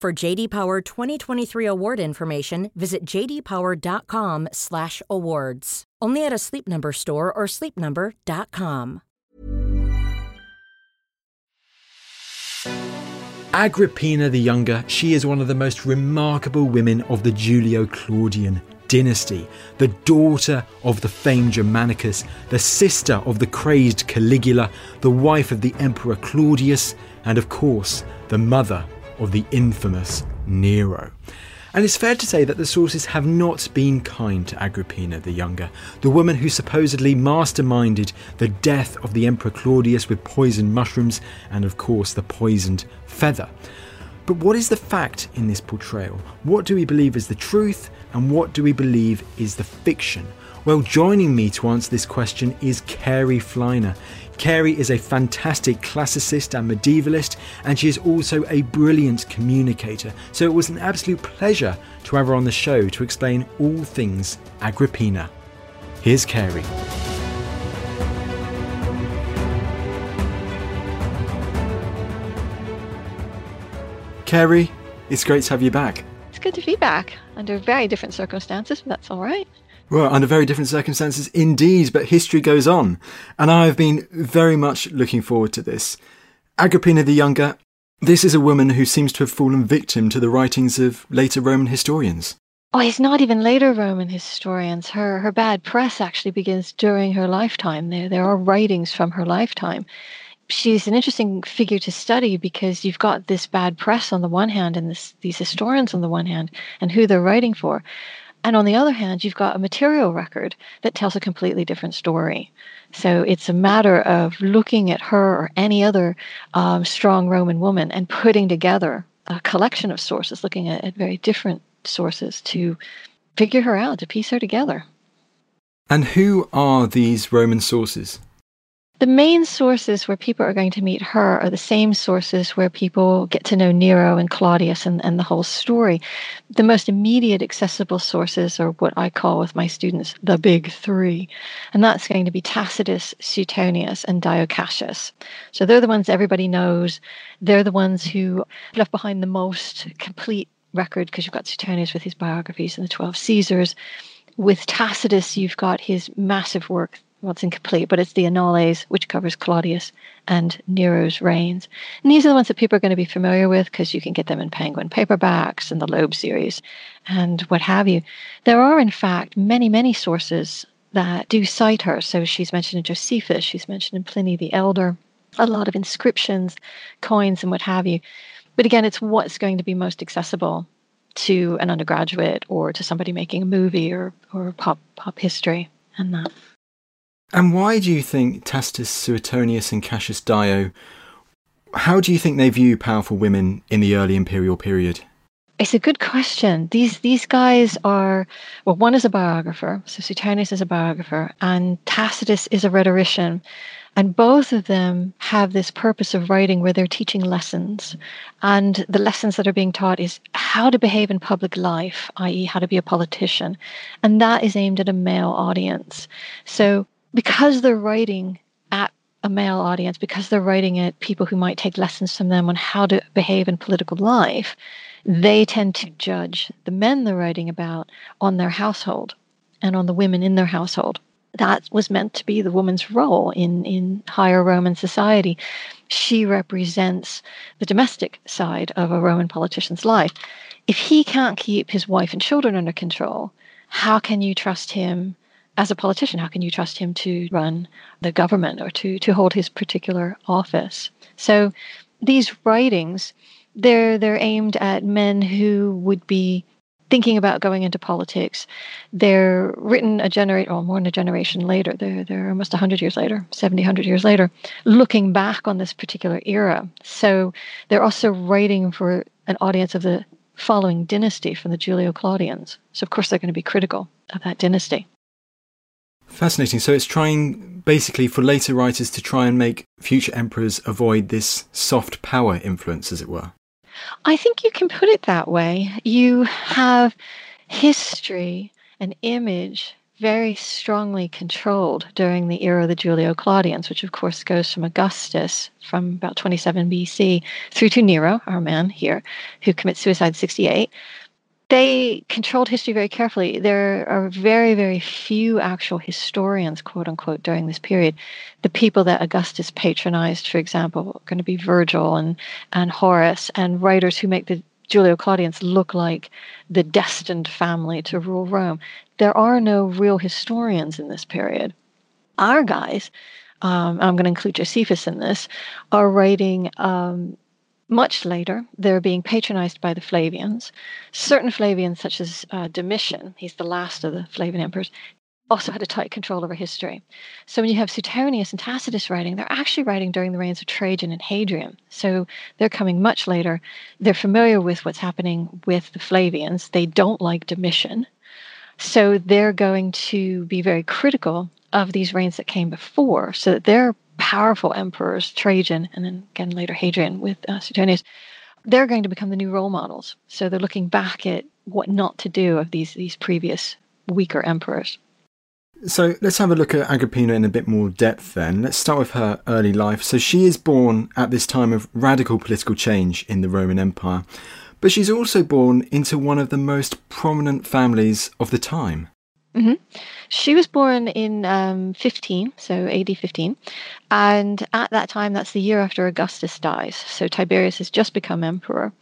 For JD Power 2023 award information, visit jdpower.com/awards. Only at a Sleep Number store or sleepnumber.com. Agrippina the Younger, she is one of the most remarkable women of the Julio Claudian dynasty, the daughter of the famed Germanicus, the sister of the crazed Caligula, the wife of the Emperor Claudius, and of course, the mother of the infamous Nero. And it's fair to say that the sources have not been kind to Agrippina the Younger, the woman who supposedly masterminded the death of the Emperor Claudius with poisoned mushrooms and, of course, the poisoned feather. But what is the fact in this portrayal? What do we believe is the truth and what do we believe is the fiction? Well, joining me to answer this question is Carey Fleiner. Carey is a fantastic classicist and medievalist, and she is also a brilliant communicator. So it was an absolute pleasure to have her on the show to explain all things Agrippina. Here's Carey. Carey, it's great to have you back. It's good to be back under very different circumstances, but that's all right. Well, under very different circumstances indeed, but history goes on. And I have been very much looking forward to this. Agrippina the Younger, this is a woman who seems to have fallen victim to the writings of later Roman historians. Oh, it's not even later Roman historians. Her her bad press actually begins during her lifetime. There there are writings from her lifetime. She's an interesting figure to study because you've got this bad press on the one hand and this, these historians on the one hand and who they're writing for. And on the other hand, you've got a material record that tells a completely different story. So it's a matter of looking at her or any other um, strong Roman woman and putting together a collection of sources, looking at, at very different sources to figure her out, to piece her together. And who are these Roman sources? The main sources where people are going to meet her are the same sources where people get to know Nero and Claudius and, and the whole story. The most immediate accessible sources are what I call with my students the big three. And that's going to be Tacitus, Suetonius, and Dio Cassius. So they're the ones everybody knows. They're the ones who left behind the most complete record because you've got Suetonius with his biographies and the 12 Caesars. With Tacitus, you've got his massive work, well, it's incomplete, but it's the Annales, which covers Claudius and Nero's reigns. And these are the ones that people are going to be familiar with because you can get them in Penguin paperbacks and the Loeb series and what have you. There are, in fact, many, many sources that do cite her. So she's mentioned in Josephus, she's mentioned in Pliny the Elder, a lot of inscriptions, coins, and what have you. But again, it's what's going to be most accessible to an undergraduate or to somebody making a movie or, or pop pop history and that. And why do you think Tacitus, Suetonius, and Cassius Dio? How do you think they view powerful women in the early imperial period? It's a good question. These these guys are well, one is a biographer, so Suetonius is a biographer, and Tacitus is a rhetorician. And both of them have this purpose of writing where they're teaching lessons. And the lessons that are being taught is how to behave in public life, i.e., how to be a politician. And that is aimed at a male audience. So because they're writing at a male audience, because they're writing at people who might take lessons from them on how to behave in political life, they tend to judge the men they're writing about on their household and on the women in their household. that was meant to be the woman's role in, in higher Roman society. She represents the domestic side of a Roman politician's life. If he can't keep his wife and children under control, how can you trust him as a politician? How can you trust him to run the government or to, to hold his particular office? So these writings, they're they're aimed at men who would be thinking about going into politics. They're written a generation or more than a generation later. They're, they're almost 100 years later, 70, 100 years later, looking back on this particular era. So they're also writing for an audience of the following dynasty from the Julio Claudians. So, of course, they're going to be critical of that dynasty. Fascinating. So it's trying basically for later writers to try and make future emperors avoid this soft power influence, as it were. I think you can put it that way. You have history and image very strongly controlled during the era of the Julio Claudians, which of course goes from Augustus from about 27 BC through to Nero, our man here, who commits suicide 68 they controlled history very carefully. There are very, very few actual historians, quote unquote, during this period. The people that Augustus patronized, for example, are going to be Virgil and, and Horace and writers who make the Julio Claudians look like the destined family to rule Rome. There are no real historians in this period. Our guys, um, I'm going to include Josephus in this, are writing um, much later, they're being patronized by the Flavians. Certain Flavians, such as uh, Domitian, he's the last of the Flavian emperors, also had a tight control over history. So when you have Suetonius and Tacitus writing, they're actually writing during the reigns of Trajan and Hadrian. So they're coming much later. They're familiar with what's happening with the Flavians. They don't like Domitian. So they're going to be very critical of these reigns that came before so that they're powerful emperors, Trajan, and then again later Hadrian with uh, Suetonius, they're going to become the new role models. So they're looking back at what not to do of these these previous weaker emperors. So let's have a look at Agrippina in a bit more depth then. Let's start with her early life. So she is born at this time of radical political change in the Roman Empire, but she's also born into one of the most prominent families of the time. Mm-hmm. She was born in um, 15, so AD 15. And at that time, that's the year after Augustus dies. So Tiberius has just become emperor.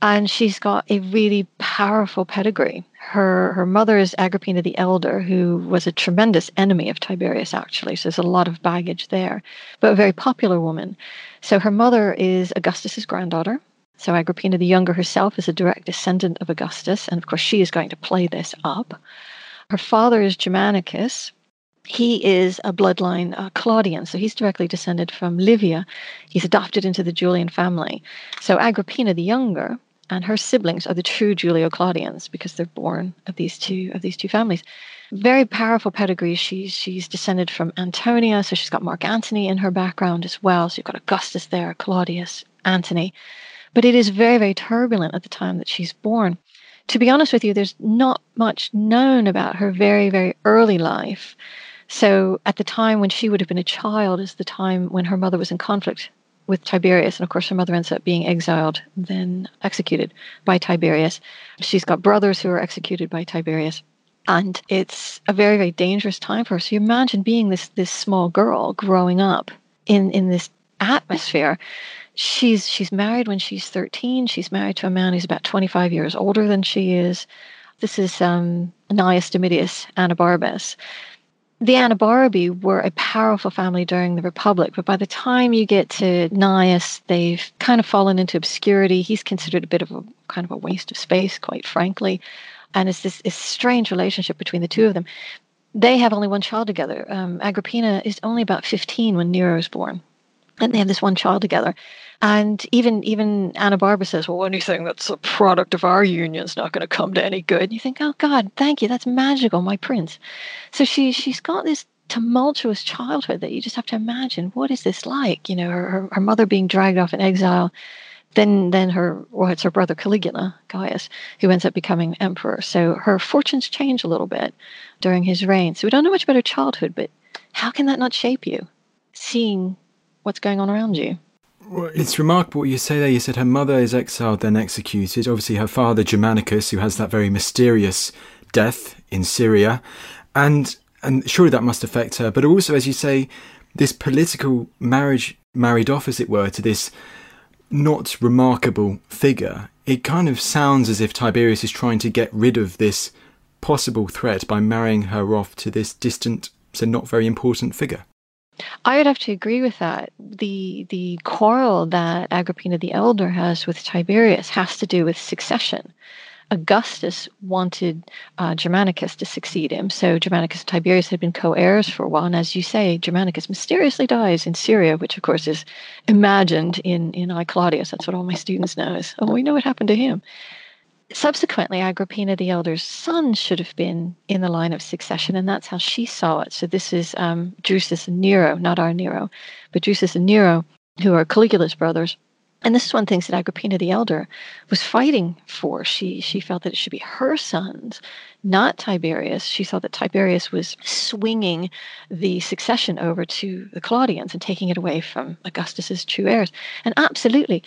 And she's got a really powerful pedigree. Her, her mother is Agrippina the Elder, who was a tremendous enemy of Tiberius, actually. So there's a lot of baggage there, but a very popular woman. So her mother is Augustus's granddaughter. So Agrippina the Younger herself is a direct descendant of Augustus. And of course, she is going to play this up. Her father is Germanicus. He is a bloodline uh, Claudian, so he's directly descended from Livia. He's adopted into the Julian family. So Agrippina the Younger and her siblings are the true Julio Claudians because they're born of these two of these two families. Very powerful pedigree. She's she's descended from Antonia, so she's got Mark Antony in her background as well. So you've got Augustus there, Claudius, Antony. But it is very, very turbulent at the time that she's born to be honest with you, there's not much known about her very, very early life. So at the time when she would have been a child is the time when her mother was in conflict with Tiberius. And of course, her mother ends up being exiled, then executed by Tiberius. She's got brothers who are executed by Tiberius. And it's a very, very dangerous time for her. So you imagine being this this small girl growing up in, in this atmosphere she's she's married when she's 13 she's married to a man who's about 25 years older than she is this is um, Gnaeus Domitius Ahenobarbus. The Ahenobarbi were a powerful family during the Republic, but by the time you get to Gnaeus, they've kind of fallen into obscurity. He's considered a bit of a kind of a waste of space, quite frankly. And it's this, this strange relationship between the two of them. They have only one child together. Um, Agrippina is only about 15 when Nero is born. And they have this one child together. And even even Anabarba says, well, anything that's a product of our union is not going to come to any good. And you think, oh God, thank you, that's magical, my prince. So she she's got this tumultuous childhood that you just have to imagine. What is this like? You know, her her, her mother being dragged off in exile. Then, then her, well, it's her brother Caligula, Gaius, who ends up becoming emperor. So her fortunes change a little bit during his reign. So we don't know much about her childhood, but how can that not shape you? Seeing what's going on around you. Well, it's remarkable what you say there. You said her mother is exiled, then executed. Obviously, her father, Germanicus, who has that very mysterious death in Syria. And and surely that must affect her. But also, as you say, this political marriage married off, as it were, to this not remarkable figure. It kind of sounds as if Tiberius is trying to get rid of this possible threat by marrying her off to this distant, so not very important figure. I would have to agree with that. The the quarrel that Agrippina the Elder has with Tiberius has to do with succession. Augustus wanted uh, Germanicus to succeed him. So Germanicus and Tiberius had been co-heirs for a while. And as you say, Germanicus mysteriously dies in Syria, which of course is imagined in, in I Claudius. That's what all my students know is, oh, we know what happened to him. Subsequently, Agrippina the Elder's son should have been in the line of succession, and that's how she saw it. So this is um, Drusus and Nero, not our Nero, but Drusus and Nero, who are Caligula's brothers. And this is one of the things that Agrippina the Elder was fighting for. She she felt that it should be her sons, not Tiberius. She saw that Tiberius was swinging the succession over to the Claudians and taking it away from Augustus's true heirs. And absolutely,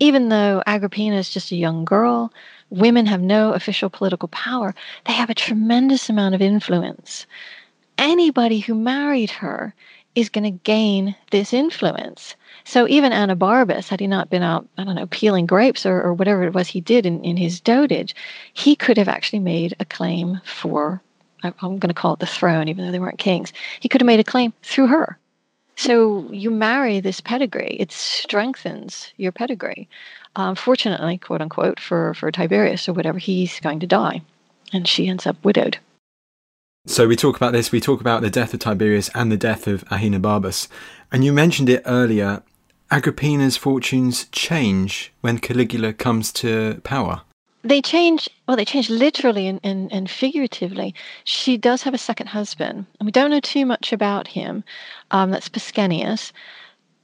even though Agrippina is just a young girl, women have no official political power, they have a tremendous amount of influence. Anybody who married her is going to gain this influence. So even Ahenobarbus, had he not been out, I don't know, peeling grapes or, or whatever it was he did in, in his dotage, he could have actually made a claim for, I'm going to call it the throne, even though they weren't kings. He could have made a claim through her. So you marry this pedigree, it strengthens your pedigree. Um, fortunately, quote unquote, for, for Tiberius or whatever, he's going to die. And she ends up widowed. So we talk about this, we talk about the death of Tiberius and the death of Ahenobarbus. And you mentioned it earlier. Agrippina's fortunes change when Caligula comes to power. They change, well, they change literally and, and, and figuratively. She does have a second husband, and we don't know too much about him. Um, that's Passienus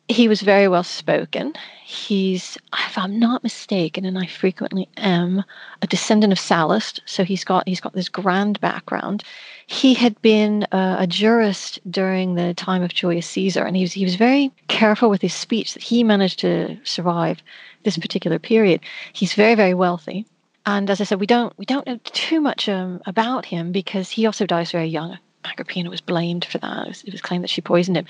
he was very well spoken. He's, if I'm not mistaken, and I frequently am, a descendant of Sallust. So he's got he's got this grand background. He had been a, a jurist during the time of Julius Caesar, and he was he was very careful with his speech that he managed to survive this particular period. He's very very wealthy. And as I said, we don't we don't know too much um, about him because he also dies very young. Agrippina was blamed for that. It was, it was, claimed that she poisoned him.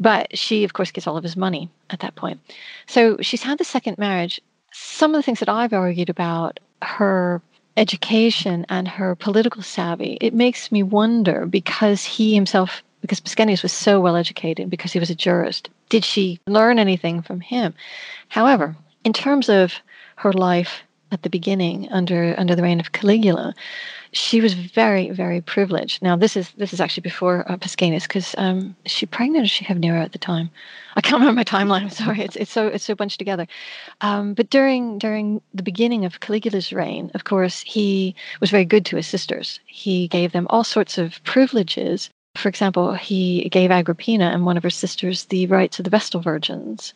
But she, of course, gets all of his money at that point. So she's had the second marriage. Some of the things that I've argued about her education and her political savvy, it makes me wonder because he himself, because Passienus was so well educated, because he was a jurist, did she learn anything from him? However, in terms of her life at the beginning under under the reign of Caligula, she was very very privileged. Now this is this is actually before uh, because um, she pregnant or she have Nero at the time. I can't remember my timeline. I'm sorry. It's it's so it's so bunched together. Um, but during during the beginning of Caligula's reign, of course, he was very good to his sisters. He gave them all sorts of privileges. For example, he gave Agrippina and one of her sisters the rights of the Vestal Virgins,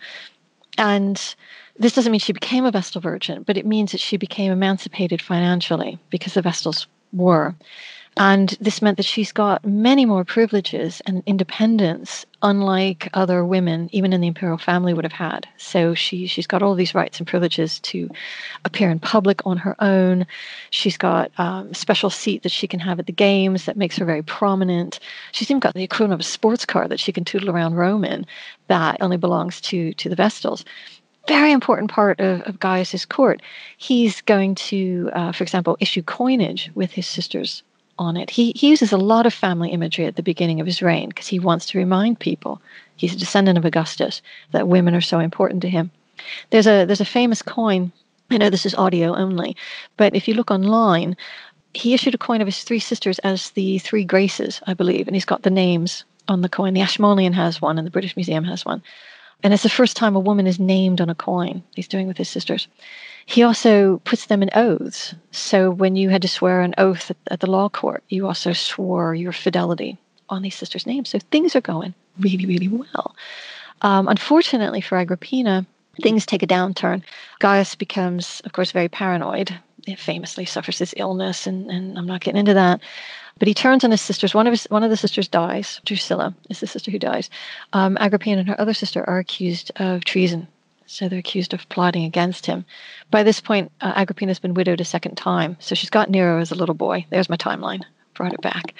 and this doesn't mean she became a Vestal Virgin, but it means that she became emancipated financially because the Vestals were. And this meant that she's got many more privileges and independence, unlike other women, even in the imperial family, would have had. So she, she's got all these rights and privileges to appear in public on her own. She's got um, a special seat that she can have at the games that makes her very prominent. She's even got the equivalent of a sports car that she can tootle around Rome in that only belongs to, to the Vestals very important part of, of Gaius's court. He's going to, uh, for example, issue coinage with his sisters on it. He, he uses a lot of family imagery at the beginning of his reign because he wants to remind people he's a descendant of Augustus that women are so important to him. There's a there's a famous coin. I know this is audio only, but if you look online, he issued a coin of his three sisters as the three graces, I believe, and he's got the names on the coin. The Ashmolean has one, and the British Museum has one. And it's the first time a woman is named on a coin. He's doing with his sisters. He also puts them in oaths. So when you had to swear an oath at, at the law court, you also swore your fidelity on these sisters' names. So things are going really, really well. Um, unfortunately for Agrippina, things take a downturn. Gaius becomes, of course, very paranoid. He famously suffers this illness, and, and I'm not getting into that. But he turns on his sisters. One of his one of the sisters dies. Drusilla is the sister who dies. Um, Agrippina and her other sister are accused of treason. So they're accused of plotting against him. By this point, uh, Agrippina's been widowed a second time. So she's got Nero as a little boy. There's my timeline. brought it back.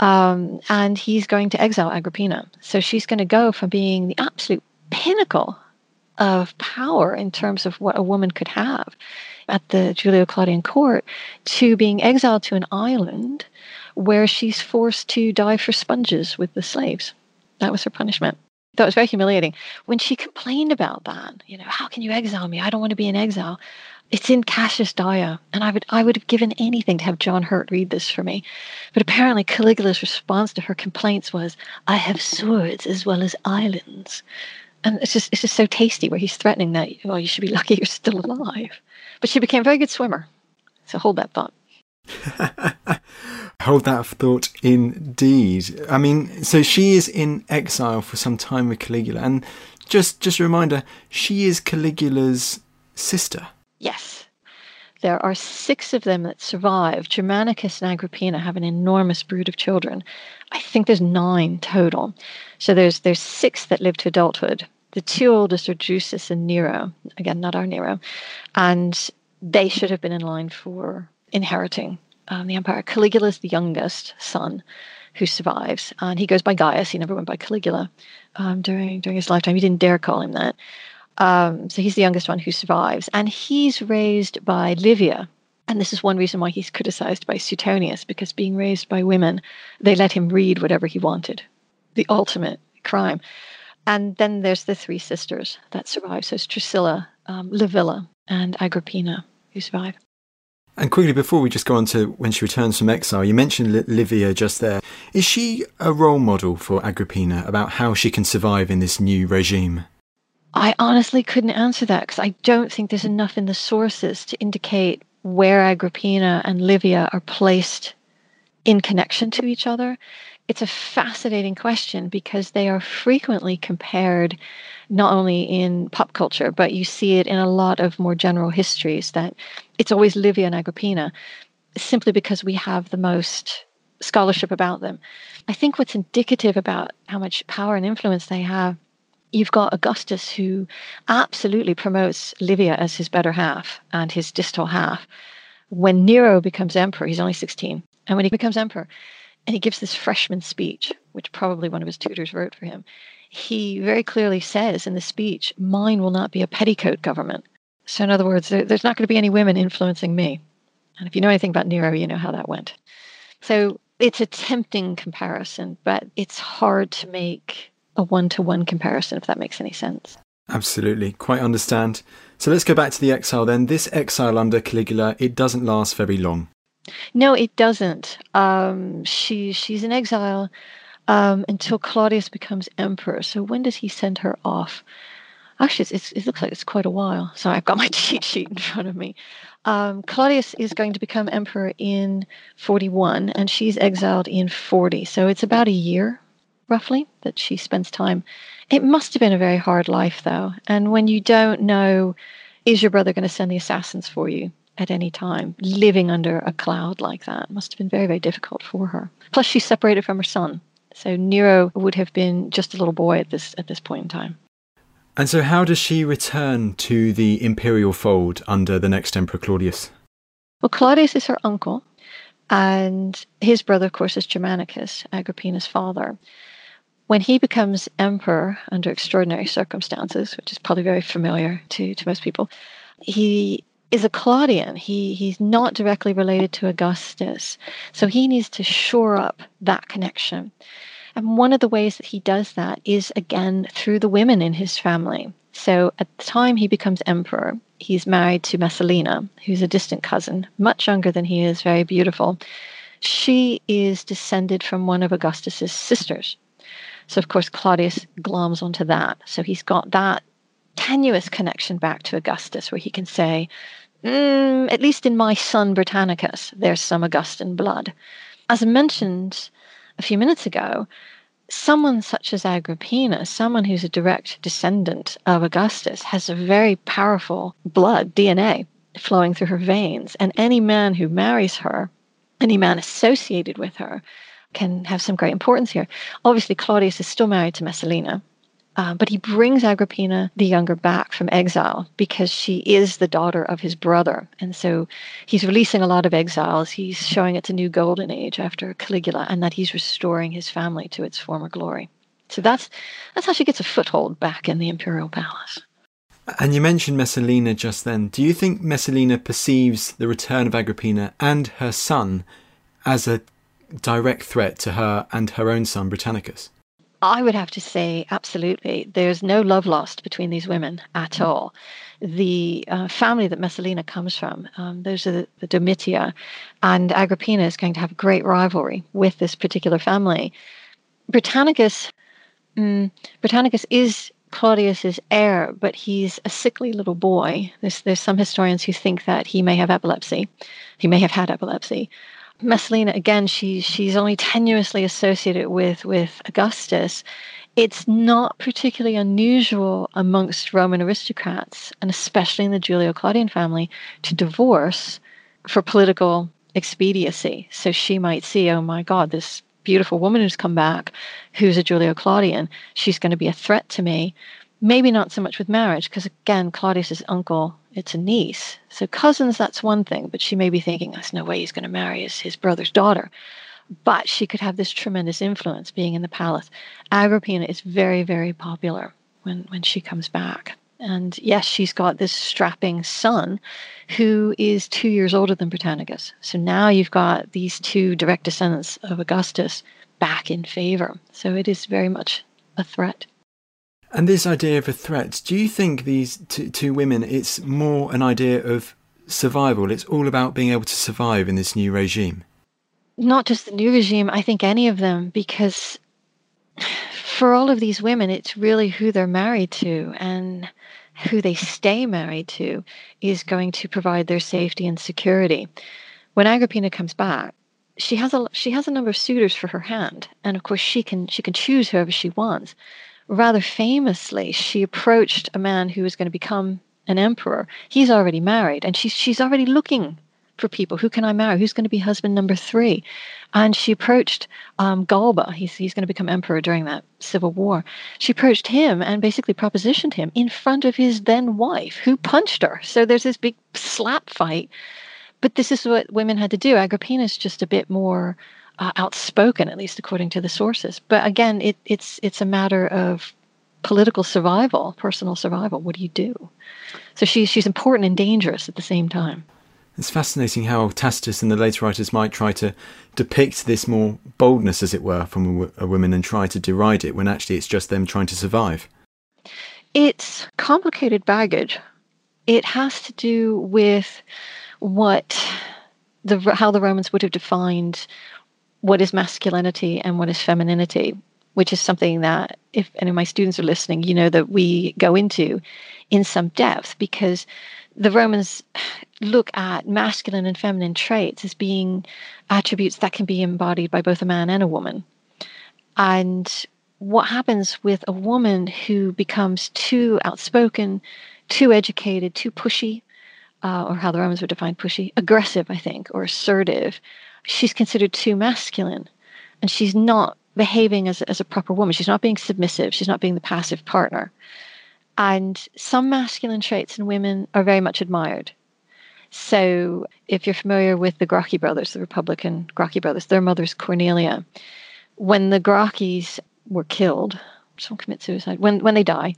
Um, and he's going to exile Agrippina. So she's going to go from being the absolute pinnacle of power in terms of what a woman could have at the Julio Claudian court to being exiled to an island where she's forced to die for sponges with the slaves. That was her punishment. That was very humiliating. When she complained about that, you know, how can you exile me? I don't want to be in exile. It's in Cassius Dio, and I would I would have given anything to have John Hurt read this for me. But apparently Caligula's response to her complaints was, I have swords as well as islands. And it's just it's just so tasty where he's threatening that, well, you should be lucky you're still alive. But she became a very good swimmer. So hold that thought. Hold that thought indeed. I mean, so she is in exile for some time with Caligula, and just just a reminder, she is Caligula's sister. Yes. There are six of them that survive. Germanicus and Agrippina have an enormous brood of children. I think there's nine total. So there's there's six that live to adulthood. The two oldest are Drusus and Nero. Again, not our Nero. And they should have been in line for inheriting um, the empire. Caligula's the youngest son who survives, and he goes by Gaius. He never went by Caligula um, during during his lifetime. He didn't dare call him that. Um, so he's the youngest one who survives, and he's raised by Livia. And this is one reason why he's criticized by Suetonius, because being raised by women, they let him read whatever he wanted. The ultimate crime. And then there's the three sisters that survive. So it's Drusilla, um, Livilla, and Agrippina who survive. And quickly, before we just go on to when she returns from exile, you mentioned Livia just there. Is she a role model for Agrippina about how she can survive in this new regime? I honestly couldn't answer that because I don't think there's enough in the sources to indicate where Agrippina and Livia are placed in connection to each other. It's a fascinating question because they are frequently compared not only in pop culture, but you see it in a lot of more general histories that it's always Livia and Agrippina, simply because we have the most scholarship about them. I think what's indicative about how much power and influence they have, you've got Augustus who absolutely promotes Livia as his better half and his distal half. When Nero becomes emperor, he's only 16. And when he becomes emperor, and he gives this freshman speech, which probably one of his tutors wrote for him. He very clearly says in the speech, Mine will not be a petticoat government. So, in other words, there, there's not going to be any women influencing me. And if you know anything about Nero, you know how that went. So, it's a tempting comparison, but it's hard to make a one to one comparison, if that makes any sense. Absolutely, quite understand. So let's go back to the exile then. This exile under Caligula, it doesn't last very long. No, it doesn't. Um, she she's in exile um, until Claudius becomes emperor. So when does he send her off? Actually, it's, it's, it looks like it's quite a while. So I've got my cheat sheet in front of me. Um, Claudius is going to become emperor in 41, and she's exiled in 40. So it's about a year, roughly, that she spends time. It must have been a very hard life, though. And when you don't know, is your brother going to send the assassins for you? At any time, living under a cloud like that must have been very, very difficult for her. Plus, she's separated from her son. So Nero would have been just a little boy at this at this point in time. And so, how does she return to the imperial fold under the next emperor Claudius? Well, Claudius is her uncle, and his brother, of course, is Germanicus, Agrippina's father. When he becomes emperor under extraordinary circumstances, which is probably very familiar to, to most people, he is a Claudian. He he's not directly related to Augustus. So he needs to shore up that connection. And one of the ways that he does that is again through the women in his family. So at the time he becomes emperor, he's married to Messalina, who's a distant cousin, much younger than he is, very beautiful. She is descended from one of Augustus's sisters. So of course Claudius gloms onto that. So he's got that tenuous connection back to Augustus where he can say, mm, at least in my son Britannicus, there's some Augustan blood. As I mentioned a few minutes ago, someone such as Agrippina, someone who's a direct descendant of Augustus, has a very powerful blood, DNA, flowing through her veins. And any man who marries her, any man associated with her, can have some great importance here. Obviously, Claudius is still married to Messalina, Uh, but he brings Agrippina the younger back from exile because she is the daughter of his brother. And so he's releasing a lot of exiles. He's showing it's a new golden age after Caligula and that he's restoring his family to its former glory. So that's, that's how she gets a foothold back in the imperial palace. And you mentioned Messalina just then. Do you think Messalina perceives the return of Agrippina and her son as a direct threat to her and her own son, Britannicus? I would have to say, absolutely. There's no love lost between these women at all. The uh, family that Messalina comes from, um, those are the, the Domitia, and Agrippina is going to have great rivalry with this particular family. Britannicus, mm, Britannicus is Claudius's heir, but he's a sickly little boy. There's, there's some historians who think that he may have epilepsy. He may have had epilepsy. Messalina, again, she, she's only tenuously associated with, with Augustus. It's not particularly unusual amongst Roman aristocrats, and especially in the Julio Claudian family, to divorce for political expediency. So she might see, oh my God, this beautiful woman who's come back, who's a Julio Claudian, she's going to be a threat to me. Maybe not so much with marriage, because again, Claudius's uncle it's a niece. So cousins, that's one thing, but she may be thinking, there's no way he's going to marry his, his brother's daughter. But she could have this tremendous influence being in the palace. Agrippina is very, very popular when, when she comes back. And yes, she's got this strapping son who is two years older than Britannicus. So now you've got these two direct descendants of Augustus back in favor. So it is very much a threat. And this idea of a threat, do you think these two, two women, it's more an idea of survival? It's all about being able to survive in this new regime? Not just the new regime, I think any of them, because for all of these women, it's really who they're married to and who they stay married to is going to provide their safety and security. When Agrippina comes back, she has a she has a number of suitors for her hand, and of course she can she can choose whoever she wants rather famously, she approached a man who was going to become an emperor. He's already married, and she's she's already looking for people. Who can I marry? Who's going to be husband number three? And she approached um, Galba. He's he's going to become emperor during that civil war. She approached him and basically propositioned him in front of his then wife, who punched her. So there's this big slap fight. But this is what women had to do. Agrippina's just a bit more uh, outspoken, at least according to the sources. But again, it, it's it's a matter of political survival, personal survival. What do you do? So she's she's important and dangerous at the same time. It's fascinating how Tacitus and the later writers might try to depict this more boldness, as it were, from a, a woman and try to deride it when actually it's just them trying to survive. It's complicated baggage. It has to do with what the how the Romans would have defined what is masculinity and what is femininity, which is something that, if any of my students are listening, you know that we go into in some depth because the Romans look at masculine and feminine traits as being attributes that can be embodied by both a man and a woman. And what happens with a woman who becomes too outspoken, too educated, too pushy, uh, or how the Romans would define pushy, aggressive, I think, or assertive, she's considered too masculine and she's not behaving as, as a proper woman. She's not being submissive. She's not being the passive partner. And some masculine traits in women are very much admired. So, if you're familiar with the Gracchi brothers, the Republican Gracchi brothers, their mother's Cornelia. When the Gracchis were killed, some commit suicide, when, when they die,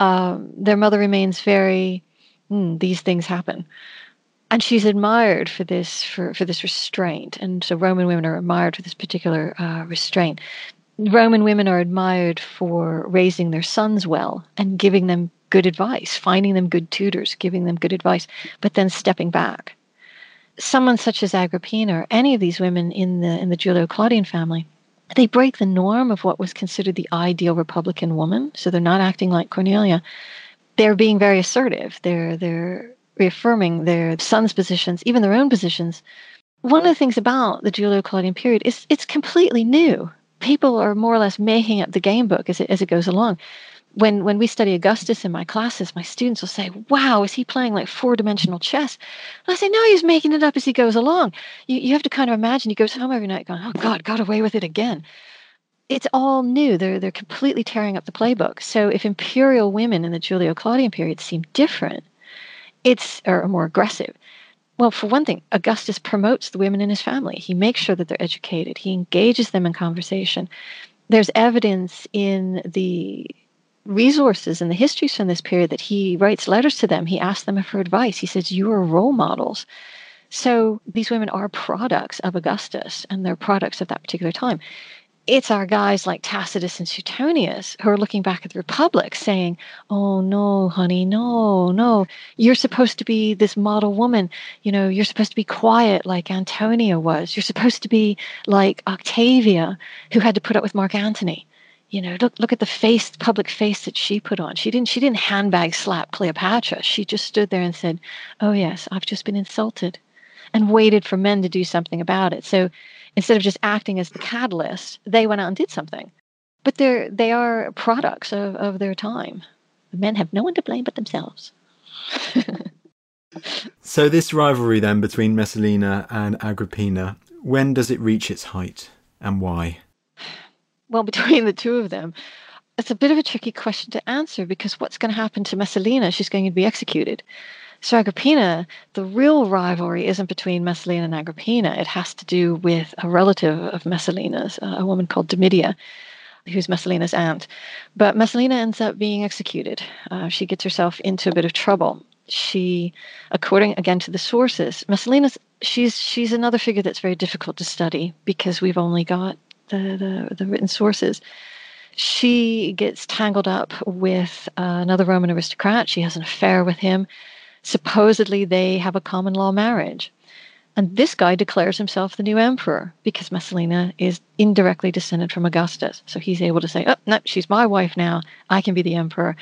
um, their mother remains very, mm, these things happen and she's admired for this for, for this restraint. And so roman women are admired for this particular uh, restraint. Roman women are admired for raising their sons well and giving them good advice finding them good tutors giving them good advice but then stepping back. Someone such as agrippina or any of these women in the in the julio claudian family they break the norm of what was considered the ideal republican woman. So they're not acting like cornelia. They're being very assertive. They're they're reaffirming their sons' positions, even their own positions. One of the things about the Julio Claudian period is it's completely new. People are more or less making up the game book as it, as it goes along. When, when we study Augustus in my classes, my students will say, Wow, is he playing like four dimensional chess? And I say, No, he's making it up as he goes along. You, you have to kind of imagine he goes home every night going, Oh, God, got away with it again it's all new. They're they're completely tearing up the playbook. So if imperial women in the Julio-Claudian period seem different, it's or more aggressive. Well, for one thing, Augustus promotes the women in his family. He makes sure that they're educated. He engages them in conversation. There's evidence in the resources and the histories from this period that he writes letters to them. He asks them for advice. He says, You are role models. So these women are products of Augustus and they're products of that particular time it's our guys like Tacitus and Suetonius who are looking back at the Republic saying, Oh, no, honey, no, no. You're supposed to be this model woman. You know, you're supposed to be quiet like Antonia was. You're supposed to be like Octavia, who had to put up with Mark Antony. You know, look look at the face, public face that she put on. She didn't she didn't handbag slap Cleopatra. She just stood there and said, Oh yes, I've just been insulted and waited for men to do something about it. So instead of just acting as the catalyst, they went out and did something. But they're they are products of, of their time. The men have no one to blame but themselves. so this rivalry then between Messalina and Agrippina, when does it reach its height and why? Well, between the two of them, it's a bit of a tricky question to answer because what's going to happen to Messalina? She's going to be executed. So Agrippina, the real rivalry isn't between Messalina and Agrippina. It has to do with a relative of Messalina's, a woman called Domitia, who's Messalina's aunt. But Messalina ends up being executed. Uh, she gets herself into a bit of trouble. She, according again to the sources, Messalina's she's she's another figure that's very difficult to study because we've only got the the, the written sources she gets tangled up with uh, another Roman aristocrat. She has an affair with him supposedly they have a common law marriage. And this guy declares himself the new emperor because Messalina is indirectly descended from Augustus. So he's able to say, oh, no, she's my wife now. I can be the emperor.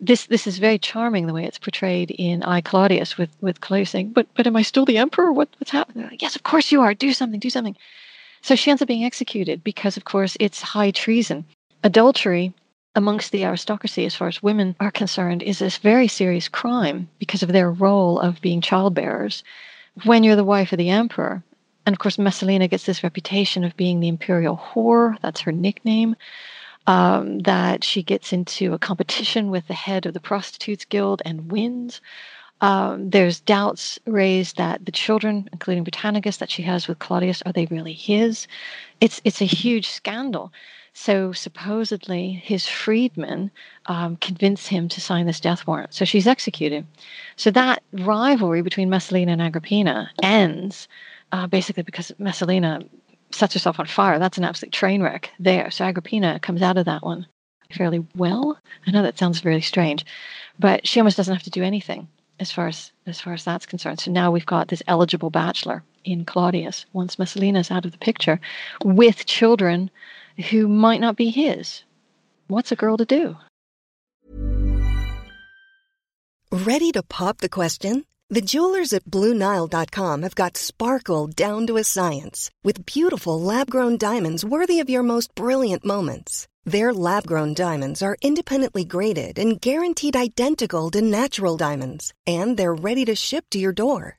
This this is very charming the way it's portrayed in I Claudius with, with Claudius saying, but, but am I still the emperor? What, what's happening? Like, yes, of course you are. Do something, do something. So she ends up being executed because, of course, it's high treason. Adultery amongst the aristocracy, as far as women are concerned, is this very serious crime because of their role of being childbearers when you're the wife of the emperor. And of course, Messalina gets this reputation of being the imperial whore. That's her nickname. Um, that she gets into a competition with the head of the Prostitutes Guild and wins. Um, there's doubts raised that the children, including Britannicus, that she has with Claudius, are they really his? It's it's a huge scandal. So supposedly his freedmen um, convince him to sign this death warrant. So she's executed. So that rivalry between Messalina and Agrippina ends uh, basically because Messalina sets herself on fire. That's an absolute train wreck there. So Agrippina comes out of that one fairly well. I know that sounds very strange, but she almost doesn't have to do anything as far as as far as that's concerned. So now we've got this eligible bachelor in Claudius once Messalina's out of the picture with children who might not be his. What's a girl to do? Ready to pop the question? The jewelers at BlueNile.com have got sparkle down to a science with beautiful lab grown diamonds worthy of your most brilliant moments. Their lab grown diamonds are independently graded and guaranteed identical to natural diamonds, and they're ready to ship to your door.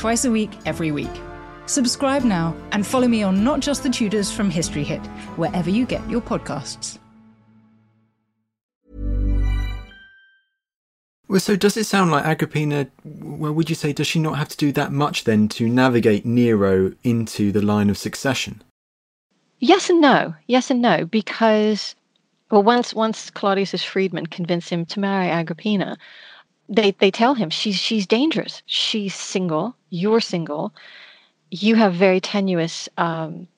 Twice a week, every week. Subscribe now and follow me on Not Just the Tudors from History Hit, wherever you get your podcasts. Well, so does it sound like Agrippina? Well, would you say does she not have to do that much then to navigate Nero into the line of succession? Yes and no. Yes and no, because well, once once Claudius's freedmen convince him to marry Agrippina, they they tell him she's she's dangerous. She's single. You're single. You have very tenuous um,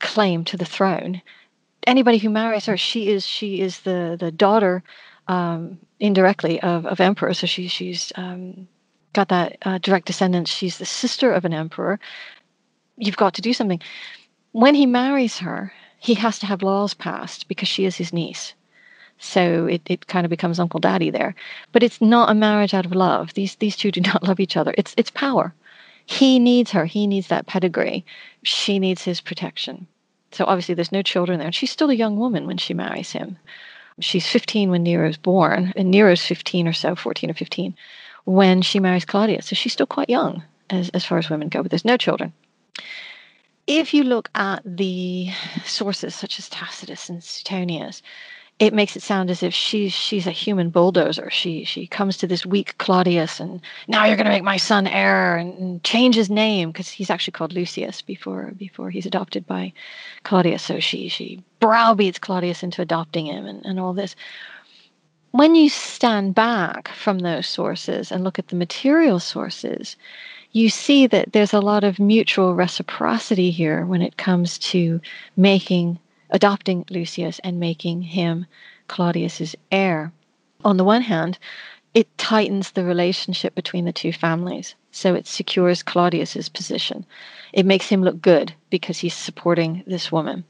claim to the throne. Anybody who marries her, she is she is the the daughter um, indirectly of, of emperor. So she, she's um, got that uh, direct descendants. She's the sister of an emperor. You've got to do something. When he marries her, he has to have laws passed because she is his niece. So it, it kind of becomes Uncle Daddy there. But it's not a marriage out of love. These these two do not love each other. It's it's power. He needs her. He needs that pedigree. She needs his protection. So obviously there's no children there. And she's still a young woman when she marries him. She's 15 when Nero's born, and Nero's 15 or so, 14 or 15, when she marries Claudius. So she's still quite young as, as far as women go, but there's no children. If you look at the sources such as Tacitus and Suetonius, it makes it sound as if she's she's a human bulldozer. She she comes to this weak Claudius and now you're going to make my son heir and, and change his name because he's actually called Lucius before before he's adopted by Claudius. So she she browbeats Claudius into adopting him and, and all this. When you stand back from those sources and look at the material sources, you see that there's a lot of mutual reciprocity here when it comes to making adopting Lucius and making him Claudius's heir. On the one hand, it tightens the relationship between the two families. So it secures Claudius's position. It makes him look good because he's supporting this woman.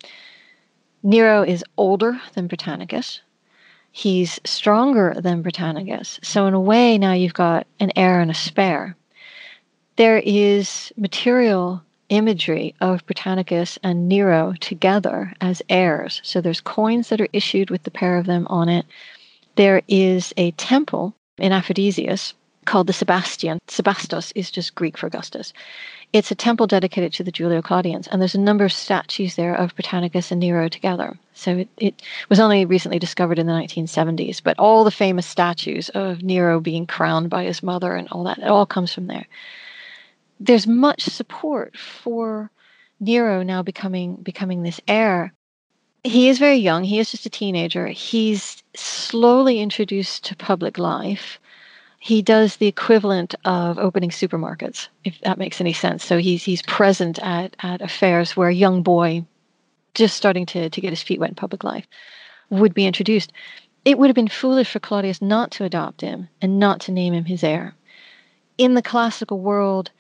Nero is older than Britannicus. He's stronger than Britannicus. So, in a way, now you've got an heir and a spare. There is material imagery of Britannicus and Nero together as heirs. So there's coins that are issued with the pair of them on it. There is a temple in Aphrodisias called the Sebasteion. Sebastos is just Greek for Augustus. It's a temple dedicated to the Julio Claudians, and there's a number of statues there of Britannicus and Nero together. So it, it was only recently discovered in the 1970s, but all the famous statues of Nero being crowned by his mother and all that, it all comes from there there's much support for Nero now becoming becoming this heir. He is very young. He is just a teenager. He's slowly introduced to public life. He does the equivalent of opening supermarkets, if that makes any sense. So he's he's present at, at affairs where a young boy just starting to, to get his feet wet in public life would be introduced. It would have been foolish for Claudius not to adopt him and not to name him his heir. In the classical world,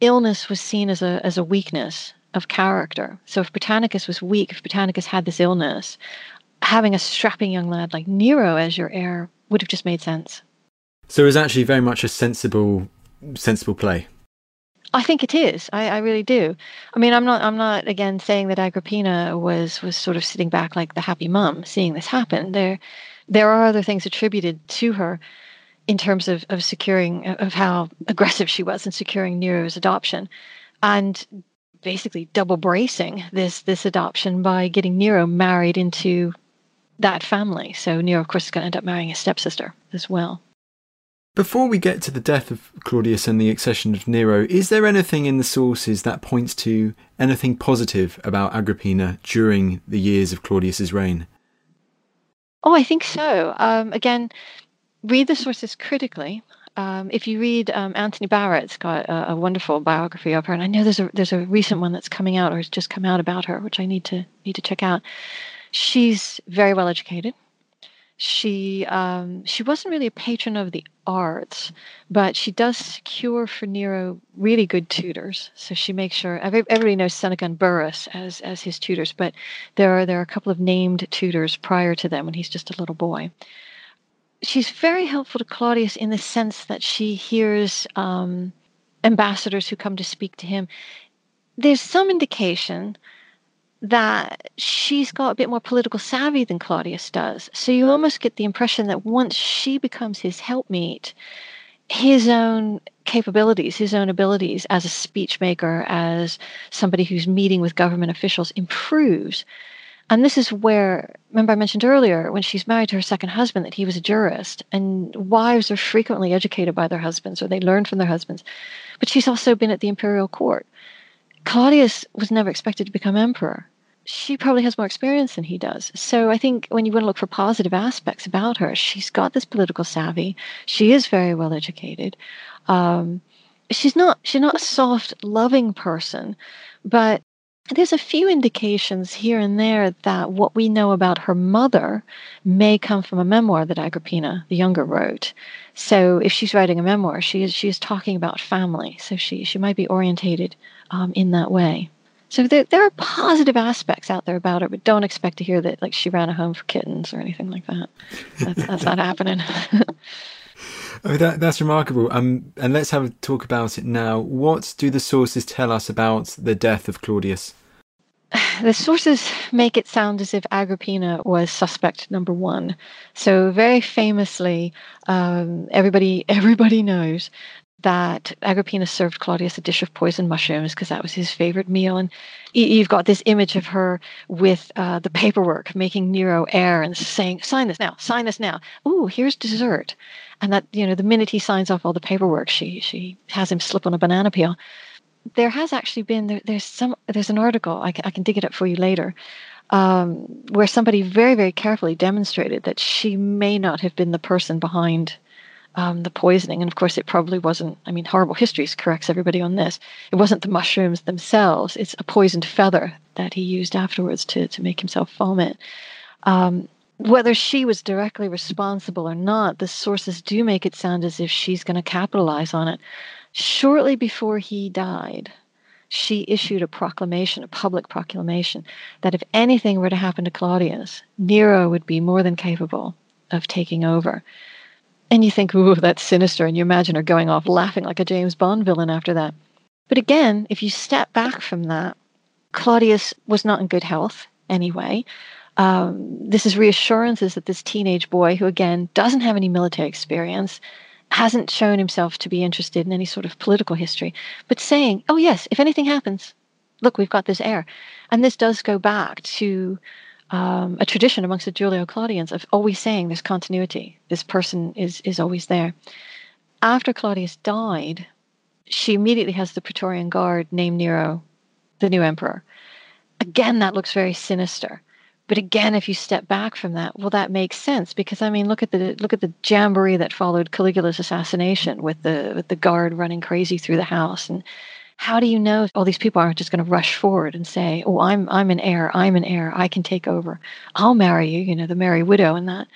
illness was seen as a as a weakness of character. So if Britannicus was weak, if Britannicus had this illness, having a strapping young lad like Nero as your heir would have just made sense. So it was actually very much a sensible sensible play. I think it is. I, I really do. I mean, I'm not. I'm not again saying that Agrippina was was sort of sitting back like the happy mum, seeing this happen. There, there are other things attributed to her in terms of, of securing of how aggressive she was in securing Nero's adoption and basically double bracing this this adoption by getting Nero married into that family. So Nero of course is going to end up marrying his stepsister as well. Before we get to the death of Claudius and the accession of Nero, is there anything in the sources that points to anything positive about Agrippina during the years of Claudius's reign? Oh, I think so. Um, again, read the sources critically. Um, if you read um, Anthony Barrett's got a, a, wonderful biography of her, and I know there's a there's a recent one that's coming out or has just come out about her, which I need to need to check out. She's very well educated. She um, she wasn't really a patron of the arts, but she does secure for Nero really good tutors. So she makes sure everybody knows Seneca and Burrus as as his tutors, but there are there are a couple of named tutors prior to them when he's just a little boy she's very helpful to Claudius in the sense that she hears um, ambassadors who come to speak to him. There's some indication that she's got a bit more political savvy than Claudius does. So you almost get the impression that once she becomes his helpmeet, his own capabilities, his own abilities as a speechmaker, as somebody who's meeting with government officials improves. And this is where, remember, I mentioned earlier when she's married to her second husband that he was a jurist, and wives are frequently educated by their husbands or they learn from their husbands. But she's also been at the imperial court. Claudius was never expected to become emperor. She probably has more experience than he does. So I think when you want to look for positive aspects about her, she's got this political savvy. She is very well educated. Um, she's not she's not a soft, loving person, but there's a few indications here and there that what we know about her mother may come from a memoir that Agrippina the Younger wrote. So if she's writing a memoir, she is she is talking about family. So she she might be orientated um, in that way. So there there are positive aspects out there about her, but don't expect to hear that like she ran a home for kittens or anything like that. That's, that's not happening. Oh, that, that's remarkable. Um, and let's have a talk about it now. What do the sources tell us about the death of Claudius? The sources make it sound as if Agrippina was suspect number one. So very famously, um, everybody everybody knows that Agrippina served Claudius a dish of poisoned mushrooms because that was his favorite meal. And you've got this image of her with uh, the paperwork, making Nero heir and saying, "Sign this now, sign this now." Ooh, here's dessert and that you know the minute he signs off all the paperwork she she has him slip on a banana peel there has actually been there, there's some there's an article I can, I can dig it up for you later um, where somebody very very carefully demonstrated that she may not have been the person behind um, the poisoning and of course it probably wasn't i mean horrible histories corrects everybody on this it wasn't the mushrooms themselves it's a poisoned feather that he used afterwards to, to make himself vomit um, whether she was directly responsible or not, the sources do make it sound as if she's going to capitalize on it. Shortly before he died, she issued a proclamation, a public proclamation, that if anything were to happen to Claudius, Nero would be more than capable of taking over. And you think, ooh, that's sinister. And you imagine her going off laughing like a James Bond villain after that. But again, if you step back from that, Claudius was not in good health anyway um, this is reassurances that this teenage boy, who again doesn't have any military experience, hasn't shown himself to be interested in any sort of political history, but saying, oh, yes, if anything happens, look, we've got this heir. And this does go back to um, a tradition amongst the Julio Claudians of always saying there's continuity. This person is, is always there. After Claudius died, she immediately has the Praetorian Guard name Nero the new emperor. Again, that looks very sinister. But again, if you step back from that, well, that makes sense because I mean, look at the look at the jamboree that followed Caligula's assassination with the with the guard running crazy through the house, and how do you know all these people aren't just going to rush forward and say, "Oh, I'm I'm an heir, I'm an heir, I can take over, I'll marry you," you know, the merry widow and that.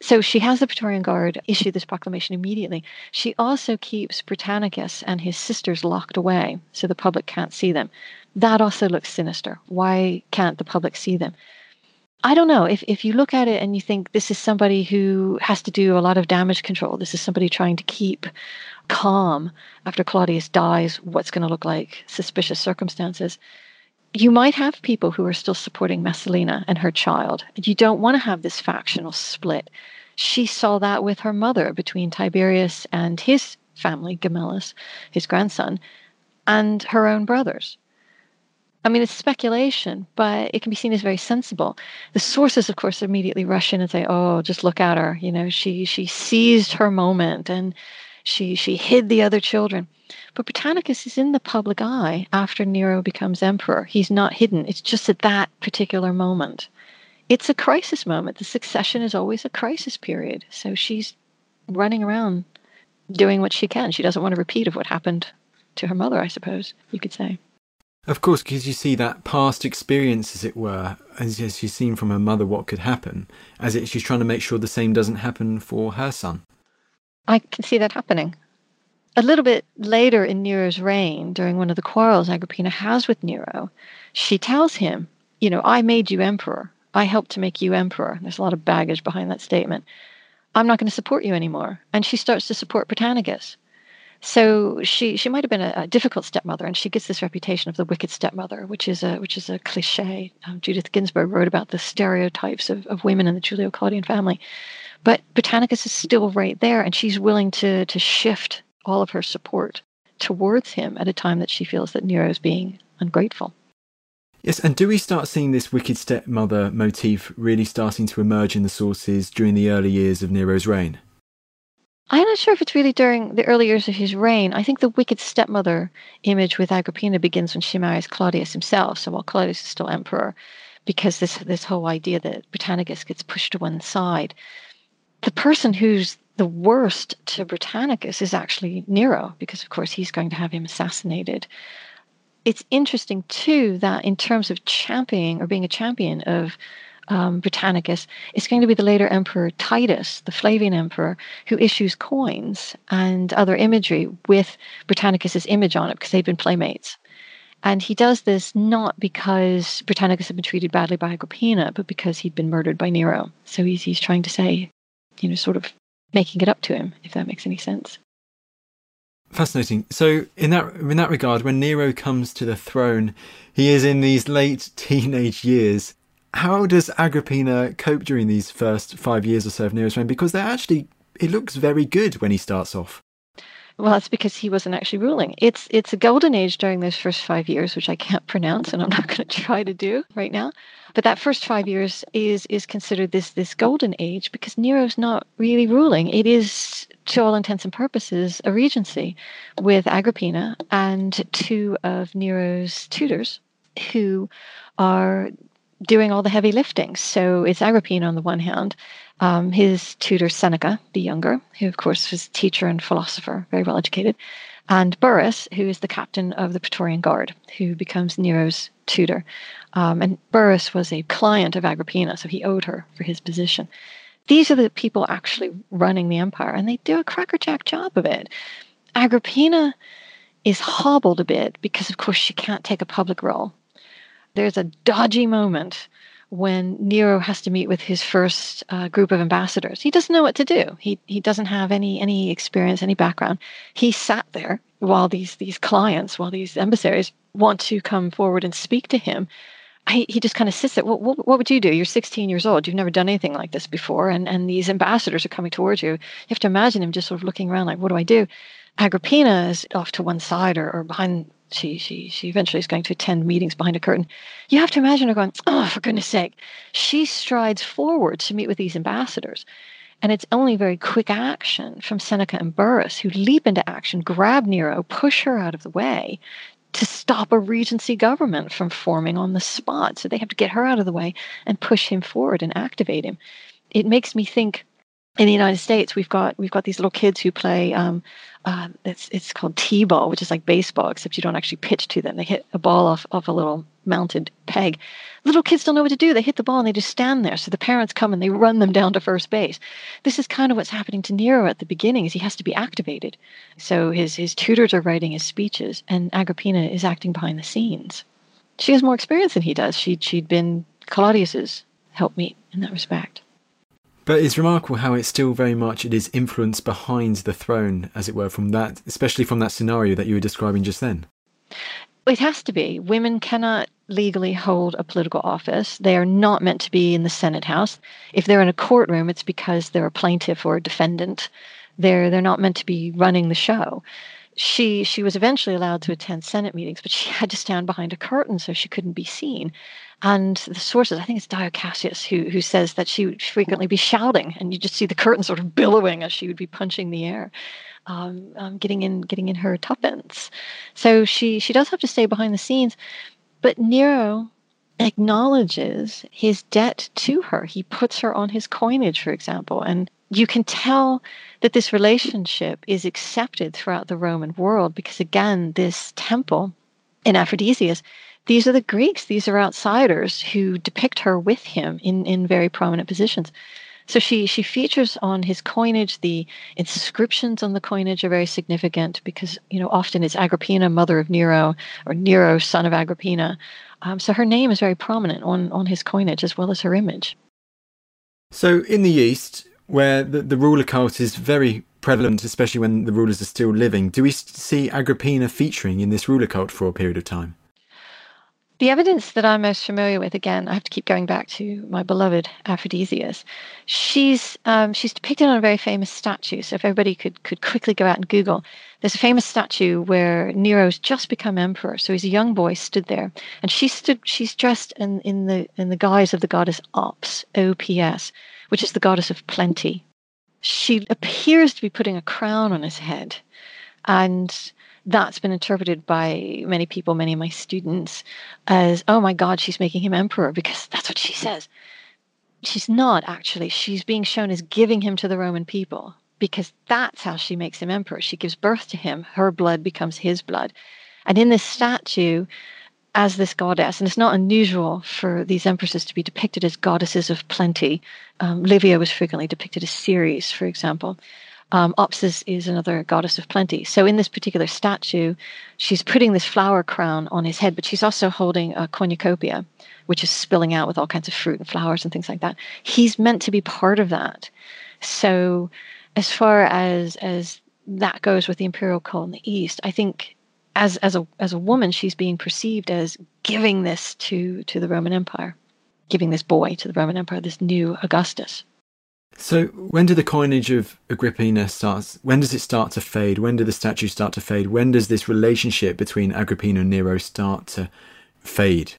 So she has the Praetorian Guard issue this proclamation immediately. She also keeps Britannicus and his sisters locked away so the public can't see them. That also looks sinister. Why can't the public see them? I don't know. If, if you look at it and you think this is somebody who has to do a lot of damage control, this is somebody trying to keep calm after Claudius dies, what's going to look like suspicious circumstances, you might have people who are still supporting Messalina and her child. You don't want to have this factional split. She saw that with her mother between Tiberius and his family, Gemellus, his grandson, and her own brothers. I mean, it's speculation, but it can be seen as very sensible. The sources, of course, immediately rush in and say, "Oh, just look at her. You know, she she seized her moment and she she hid the other children." But Britannicus is in the public eye after Nero becomes emperor. He's not hidden. It's just at that particular moment. It's a crisis moment. The succession is always a crisis period. So she's running around doing what she can. She doesn't want a repeat of what happened to her mother, I suppose you could say. Of course, because you see that past experience, as it were, as, as she's seen from her mother what could happen, as it, she's trying to make sure the same doesn't happen for her son. I can see that happening. A little bit later in Nero's reign, during one of the quarrels Agrippina has with Nero, she tells him, You know, I made you emperor. I helped to make you emperor. There's a lot of baggage behind that statement. I'm not going to support you anymore. And she starts to support Britannicus. So she she might have been a, a, difficult stepmother, and she gets this reputation of the wicked stepmother, which is a which is a cliche. Um, Judith Ginsburg wrote about the stereotypes of, of women in the Julio Claudian family. But Britannicus is still right there, and she's willing to, to shift all of her support towards him at a time that she feels that Nero is being ungrateful. Yes, and do we start seeing this wicked stepmother motif really starting to emerge in the sources during the early years of Nero's reign? I'm not sure if it's really during the early years of his reign. I think the wicked stepmother image with Agrippina begins when she marries Claudius himself. So while Claudius is still emperor, because this this whole idea that Britannicus gets pushed to one side, the person who's the worst to Britannicus is actually Nero, because of course he's going to have him assassinated. It's interesting too that in terms of championing or being a champion of um, Britannicus, it's going to be the later emperor Titus, the Flavian emperor, who issues coins and other imagery with Britannicus's image on it because they've been playmates. And he does this not because Britannicus had been treated badly by Agrippina, but because he'd been murdered by Nero. So he's, he's trying to say, you know, sort of making it up to him, if that makes any sense. Fascinating. So, in that in that regard, when Nero comes to the throne, he is in these late teenage years. How does Agrippina cope during these first five years or so of Nero's reign? Because they're actually, it looks very good when he starts off. Well, that's because he wasn't actually ruling. It's it's a golden age during those first five years, which I can't pronounce, and I'm not going to try to do right now. But that first five years is is considered this this golden age because Nero's not really ruling. It is, to all intents and purposes, a regency with Agrippina and two of Nero's tutors who are doing all the heavy lifting. So it's Agrippina on the one hand, um, his tutor Seneca, the younger, who of course was a teacher and philosopher, very well educated, and Burrus, who is the captain of the Praetorian Guard, who becomes Nero's tutor. Um, and Burrus was a client of Agrippina, so he owed her for his position. These are the people actually running the empire, and they do a crackerjack job of it. Agrippina is hobbled a bit because, of course, she can't take a public role. There's a dodgy moment when Nero has to meet with his first uh, group of ambassadors. He doesn't know what to do. He he doesn't have any any experience, any background. He sat there while these these clients, while these emissaries want to come forward and speak to him. I, he just kind of sits there. What, what, what would you do? You're 16 years old. You've never done anything like this before, and and these ambassadors are coming towards you. You have to imagine him just sort of looking around, like, what do I do? Agrippina is off to one side or, or behind she she she eventually is going to attend meetings behind a curtain. You have to imagine her going, "Oh, for goodness sake!" She strides forward to meet with these ambassadors, and it's only very quick action from Seneca and Burrus who leap into action, grab Nero, push her out of the way to stop a regency government from forming on the spot. So they have to get her out of the way and push him forward and activate him. It makes me think in the United States, we've got we've got these little kids who play. Um, uh, it's it's called t-ball, which is like baseball, except you don't actually pitch to them. They hit a ball off off a little mounted peg. Little kids don't know what to do. They hit the ball and they just stand there. So the parents come and they run them down to first base. This is kind of what's happening to Nero at the beginning. Is he has to be activated. So his his tutors are writing his speeches, and Agrippina is acting behind the scenes. She has more experience than he does. She she'd been Claudius's helpmeet in that respect. But it's remarkable how it's still very much it is influence behind the throne, as it were, from that, especially from that scenario that you were describing just then. It has to be. Women cannot legally hold a political office. They are not meant to be in the Senate House. If they're in a courtroom, it's because they're a plaintiff or a defendant. They're they're not meant to be running the show she she was eventually allowed to attend Senate meetings, but she had to stand behind a curtain so she couldn't be seen. And the sources, I think it's Dio Cassius, who who says that she would frequently be shouting, and you just see the curtain sort of billowing as she would be punching the air, um, um, getting in getting in her tuppence. So she she does have to stay behind the scenes, but Nero acknowledges his debt to her. He puts her on his coinage, for example, and you can tell that this relationship is accepted throughout the Roman world because, again, this temple in Aphrodisias, these are the Greeks, these are outsiders who depict her with him in, in very prominent positions. So she she features on his coinage. The inscriptions on the coinage are very significant because you know often it's Agrippina, mother of Nero, or Nero, son of Agrippina. Um, so her name is very prominent on on his coinage as well as her image. So in the East, where the, the ruler cult is very prevalent, especially when the rulers are still living. Do we see Agrippina featuring in this ruler cult for a period of time? The evidence that I'm most familiar with, again, I have to keep going back to my beloved Aphrodisias. She's um, she's depicted on a very famous statue. So if everybody could could quickly go out and Google, there's a famous statue where Nero's just become emperor. So he's a young boy stood there, and she stood. She's dressed in in the in the guise of the goddess Ops, O P S, which is the goddess of plenty. She appears to be putting a crown on his head, and that's been interpreted by many people, many of my students, as, oh my God, she's making him emperor because that's what she says. She's not actually. She's being shown as giving him to the Roman people because that's how she makes him emperor. She gives birth to him, her blood becomes his blood. And in this statue, as this goddess, and it's not unusual for these empresses to be depicted as goddesses of plenty. Um, Livia was frequently depicted as Ceres, for example. Um, Opsis is another goddess of plenty. So in this particular statue, she's putting this flower crown on his head, but she's also holding a cornucopia, which is spilling out with all kinds of fruit and flowers and things like that. He's meant to be part of that. So as far as as that goes with the imperial cult in the East, I think as as a as a woman, she's being perceived as giving this to to the Roman Empire, giving this boy to the Roman Empire, this new Augustus. So, when did the coinage of Agrippina start? When does it start to fade? When do the statues start to fade? When does this relationship between Agrippina and Nero start to fade?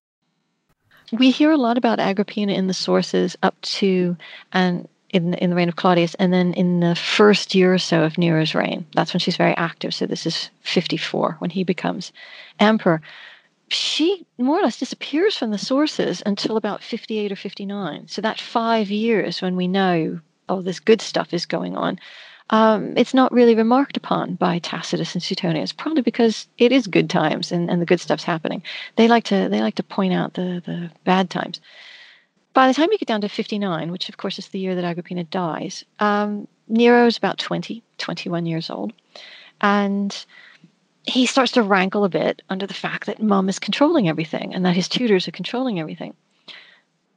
We hear a lot about Agrippina in the sources up to and in in the reign of Claudius, and then in the first year or so of Nero's reign. That's when she's very active. So this is 54 when he becomes emperor. She more or less disappears from the sources until about 58 or 59. So that five years when we know oh, this good stuff is going on. Um, it's not really remarked upon by Tacitus and Suetonius, probably because it is good times and, and the good stuff's happening. They like to they like to point out the the bad times. By the time you get down to 59, which of course is the year that Agrippina dies, um, Nero is about 20, 21 years old, and he starts to rankle a bit under the fact that mom is controlling everything and that his tutors are controlling everything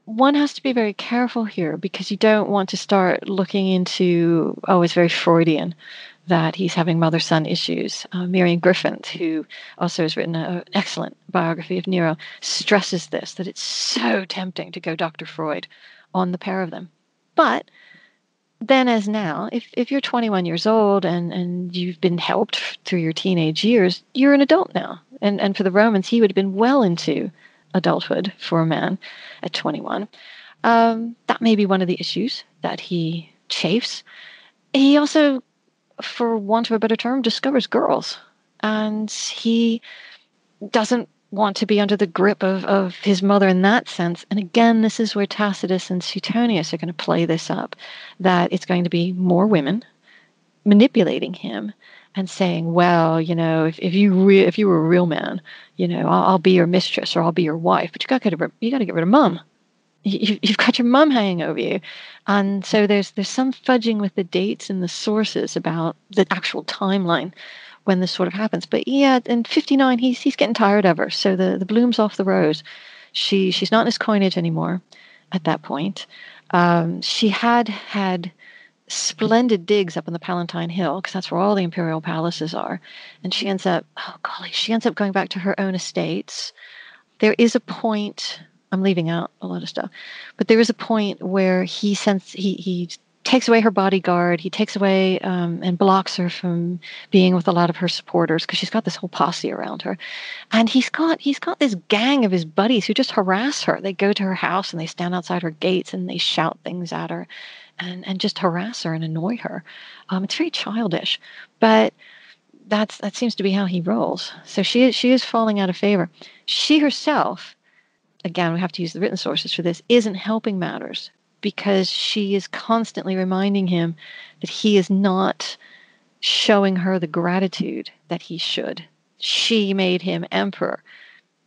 one has to be very careful here because you don't want to start looking into, oh, it's very Freudian that he's having mother son issues. Uh, Miriam Griffin, who also has written an excellent biography of Nero, stresses this that it's so tempting to go Dr. Freud on the pair of them. But then, as now, if, if you're 21 years old and, and you've been helped through your teenage years, you're an adult now. And, and for the Romans, he would have been well into adulthood for a man at 21. Um, that may be one of the issues that he chafes. He also, for want of a better term, discovers girls. And he doesn't want to be under the grip of, of his mother in that sense. And again, this is where Tacitus and Suetonius are going to play this up that it's going to be more women manipulating him and saying, "Well, you know, if, if you re- if you were a real man, you know, I'll, I'll, be your mistress or I'll be your wife, but you got to you got to get rid of mom. You, you've got your mom hanging over you, and so there's there's some fudging with the dates and the sources about the actual timeline when this sort of happens. But yeah, in '59, he's he's getting tired of her, so the the bloom's off the rose. She she's not in his coinage anymore at that point. Um, she had had splendid digs up on the Palatine Hill because that's where all the imperial palaces are. And she ends up, oh golly, she ends up going back to her own estates. There is a point. I'm leaving out a lot of stuff, but there is a point where he sends he he takes away her bodyguard. He takes away um, and blocks her from being with a lot of her supporters because she's got this whole posse around her, and he's got he's got this gang of his buddies who just harass her. They go to her house and they stand outside her gates and they shout things at her, and, and just harass her and annoy her. Um, it's very childish, but that's that seems to be how he rolls. So she is she is falling out of favor. She herself, again, we have to use the written sources for this, isn't helping matters because she is constantly reminding him that he is not showing her the gratitude that he should. She made him emperor.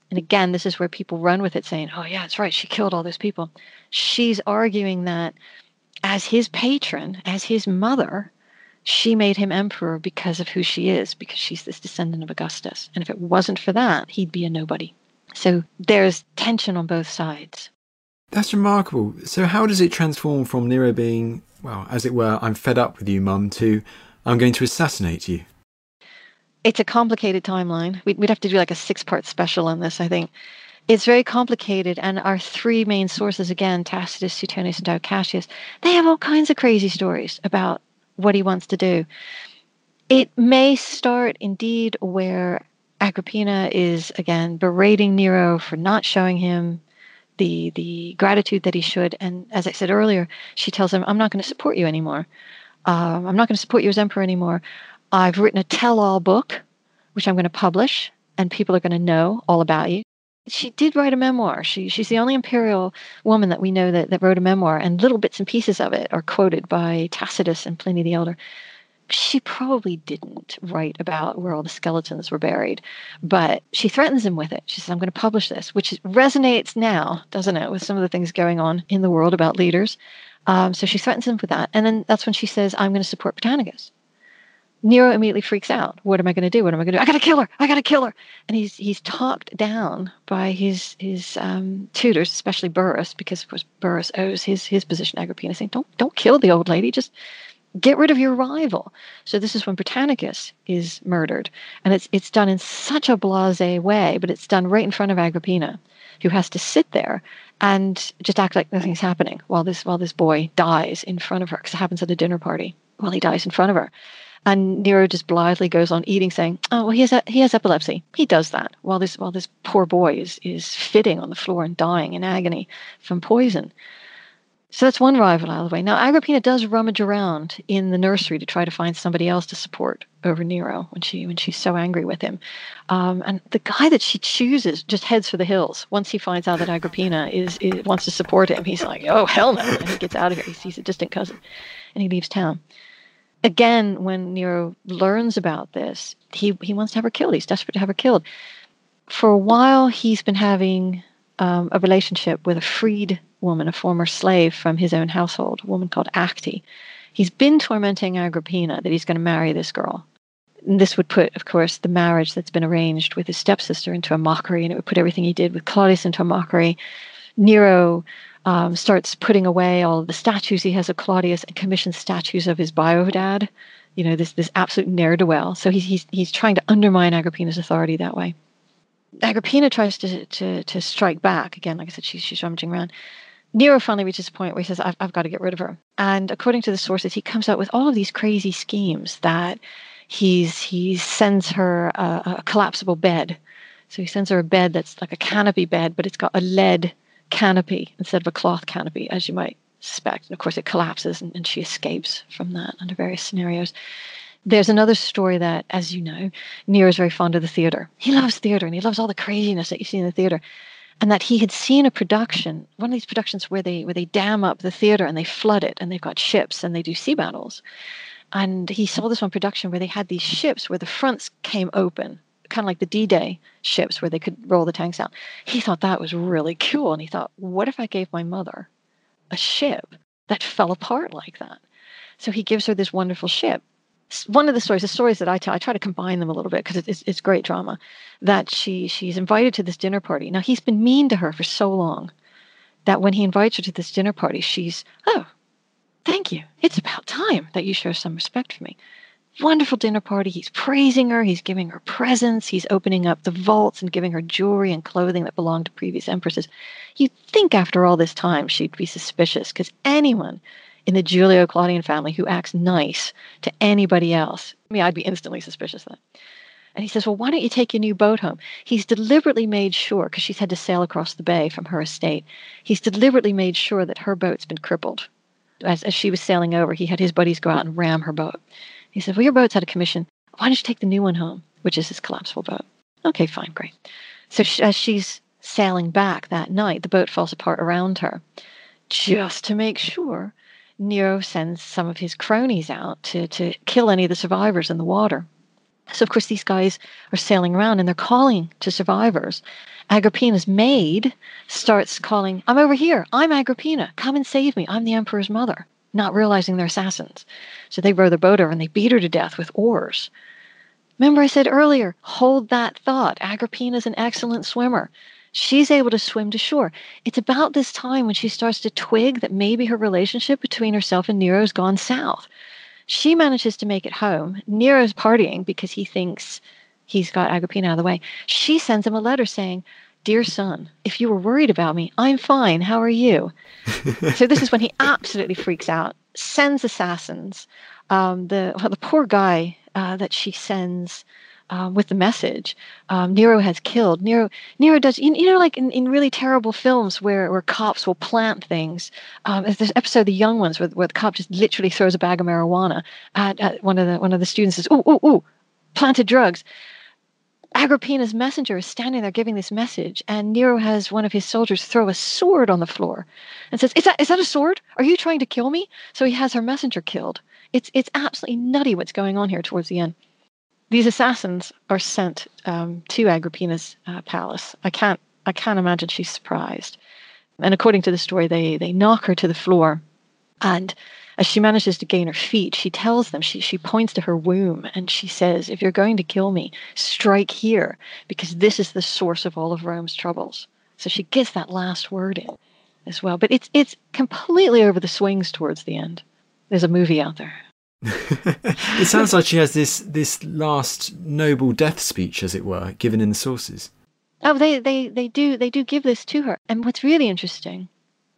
And again, this is where people run with it, saying, oh, yeah, that's right, she killed all those people. She's arguing that as his patron, as his mother, she made him emperor because of who she is, because she's this descendant of Augustus. And if it wasn't for that, he'd be a nobody. So there's tension on both sides. That's remarkable. So, how does it transform from Nero being, well, as it were, I'm fed up with you, mum, to I'm going to assassinate you? It's a complicated timeline. We'd have to do like a six part special on this, I think it's very complicated. And our three main sources, again, Tacitus, Suetonius, and Dio Cassius, they have all kinds of crazy stories about what he wants to do. It may start indeed where Agrippina is again berating Nero for not showing him the the gratitude that he should. And as I said earlier, she tells him, "I'm not going to support you anymore. Um, I'm not going to support you as emperor anymore. I've written a tell-all book, which I'm going to publish, and people are going to know all about you." She did write a memoir. She she's the only imperial woman that we know that, that wrote a memoir, and little bits and pieces of it are quoted by Tacitus and Pliny the Elder she probably didn't write about where all the skeletons were buried, but she threatens him with it. She says, I'm going to publish this, which resonates now, doesn't it, with some of the things going on in the world about leaders. Um, so she threatens him with that. And then that's when she says, I'm going to support Britannicus. Nero immediately freaks out. What am I going to do? What am I going to do? I got to kill her. I got to kill her. And he's he's talked down by his his um, tutors, especially Burrus, because of course Burrus owes his his position to Agrippina, saying, "Don't don't kill the old lady. Just get rid of your rival. So this is when Britannicus is murdered, and it's it's done in such a blasé way, but it's done right in front of Agrippina, who has to sit there and just act like nothing's happening while this while this boy dies in front of her, because it happens at a dinner party while he dies in front of her. And Nero just blithely goes on eating, saying, "Oh, well, he has he has epilepsy. He does that while this while this poor boy is is fitting on the floor and dying in agony from poison." So that's one rival out of the way. Now, Agrippina does rummage around in the nursery to try to find somebody else to support over Nero when she when she's so angry with him. Um, and the guy that she chooses just heads for the hills. Once he finds out that Agrippina is, is wants to support him, he's like, "Oh hell no!" And he gets out of here. He sees a distant cousin, and he leaves town. Again, when Nero learns about this, he he wants to have her killed. He's desperate to have her killed. For a while, he's been having um, a relationship with a freed woman, a former slave from his own household, a woman called Acte. He's been tormenting Agrippina that he's going to marry this girl. And this would put, of course, the marriage that's been arranged with his stepsister into a mockery, and it would put everything he did with Claudius into a mockery. Nero um, starts putting away all the statues he has of Claudius and commissions statues of his bio dad, you know, this, this absolute ne'er do well. So he's, he's, he's trying to undermine Agrippina's authority that way. Agrippina tries to, to, to strike back. Again, like I said, she's, she's rummaging around. Nero finally reaches a point where he says, I've, I've got to get rid of her. And according to the sources, he comes out with all of these crazy schemes that he's he sends her a, a collapsible bed. So he sends her a bed that's like a canopy bed, but it's got a lead canopy instead of a cloth canopy, as you might suspect. And of course, it collapses and, and she escapes from that under various scenarios. There's another story that, as you know, Nero is very fond of the theater. He loves theater and he loves all the craziness that you see in the theater and that he had seen a production, one of these productions where they where they dam up the theater and they flood it, and they've got ships and they do sea battles. And he saw this one production where they had these ships where the fronts came open, kind of like the D-Day ships where they could roll the tanks out. He thought that was really cool, and he thought, what if I gave my mother a ship that fell apart like that? So he gives her this wonderful ship one of the stories, the stories that I tell, I try to combine them a little bit because it's, it's great drama. That she she's invited to this dinner party. Now he's been mean to her for so long that when he invites her to this dinner party, she's oh, thank you. It's about time that you show some respect for me. Wonderful dinner party. He's praising her. He's giving her presents. He's opening up the vaults and giving her jewelry and clothing that belonged to previous empresses. You'd think after all this time she'd be suspicious because anyone in the Julio Claudian family who acts nice to anybody else. I mean, I'd be instantly suspicious that. And he says, Well, why don't you take your new boat home? He's deliberately made sure, because she's had to sail across the bay from her estate, he's deliberately made sure that her boat's been crippled. As, as she was sailing over, he had his buddies go out and ram her boat. He said, Well, your boat's out of commission. Why don't you take the new one home, which is his collapsible boat? Okay, fine, great. So she, as she's sailing back that night, the boat falls apart around her. Just to make sure, Nero sends some of his cronies out to, to kill any of the survivors in the water. So, of course, these guys are sailing around and they're calling to survivors. Agrippina's maid starts calling, I'm over here. I'm Agrippina. Come and save me. I'm the emperor's mother, not realizing they're assassins. So they row the boat over and they beat her to death with oars. Remember, I said earlier, hold that thought. Agrippina's an excellent swimmer. She's able to swim to shore. It's about this time when she starts to twig that maybe her relationship between herself and Nero's gone south. She manages to make it home. Nero's partying because he thinks he's got Agrippina out of the way. She sends him a letter saying, Dear son, if you were worried about me, I'm fine. How are you? so this is when he absolutely freaks out, sends assassins. Um, the well, the poor guy uh, that she sends um, with the message um, Nero has killed. Nero Nero does you, you know like in, in really terrible films where, where cops will plant things. Um, there's this episode, The Young Ones, where, where the cop just literally throws a bag of marijuana at, at one of the one of the students. Says, "Ooh, ooh, ooh, planted drugs." Agrippina's messenger is standing there giving this message, and Nero has one of his soldiers throw a sword on the floor and says, Is that is that a sword? Are you trying to kill me? So he has her messenger killed. It's it's absolutely nutty what's going on here towards the end. These assassins are sent um, to Agrippina's uh, palace. I can't I can't imagine she's surprised. And according to the story, they they knock her to the floor, and as she manages to gain her feet, she tells them, she, she points to her womb and she says, If you're going to kill me, strike here, because this is the source of all of Rome's troubles. So she gets that last word in as well. But it's it's completely over the swings towards the end. There's a movie out there. it sounds like she has this this last noble death speech, as it were, given in the sources. Oh, they, they, they do they do give this to her. And what's really interesting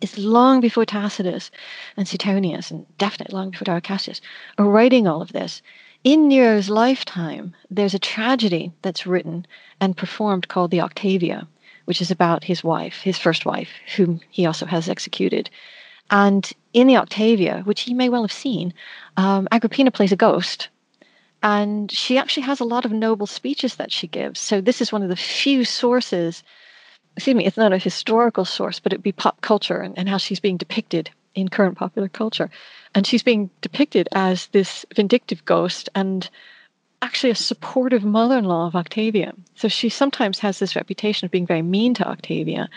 is long before Tacitus and Suetonius, and definitely long before Dio Cassius, are writing all of this. In Nero's lifetime, there's a tragedy that's written and performed called the Octavia, which is about his wife, his first wife, whom he also has executed. And in the Octavia, which he may well have seen, um, Agrippina plays a ghost. And she actually has a lot of noble speeches that she gives. So this is one of the few sources, excuse me, it's not a historical source, but it'd be pop culture and, and how she's being depicted in current popular culture. And she's being depicted as this vindictive ghost and actually a supportive mother in law of Octavia. So she sometimes has this reputation of being very mean to Octavia.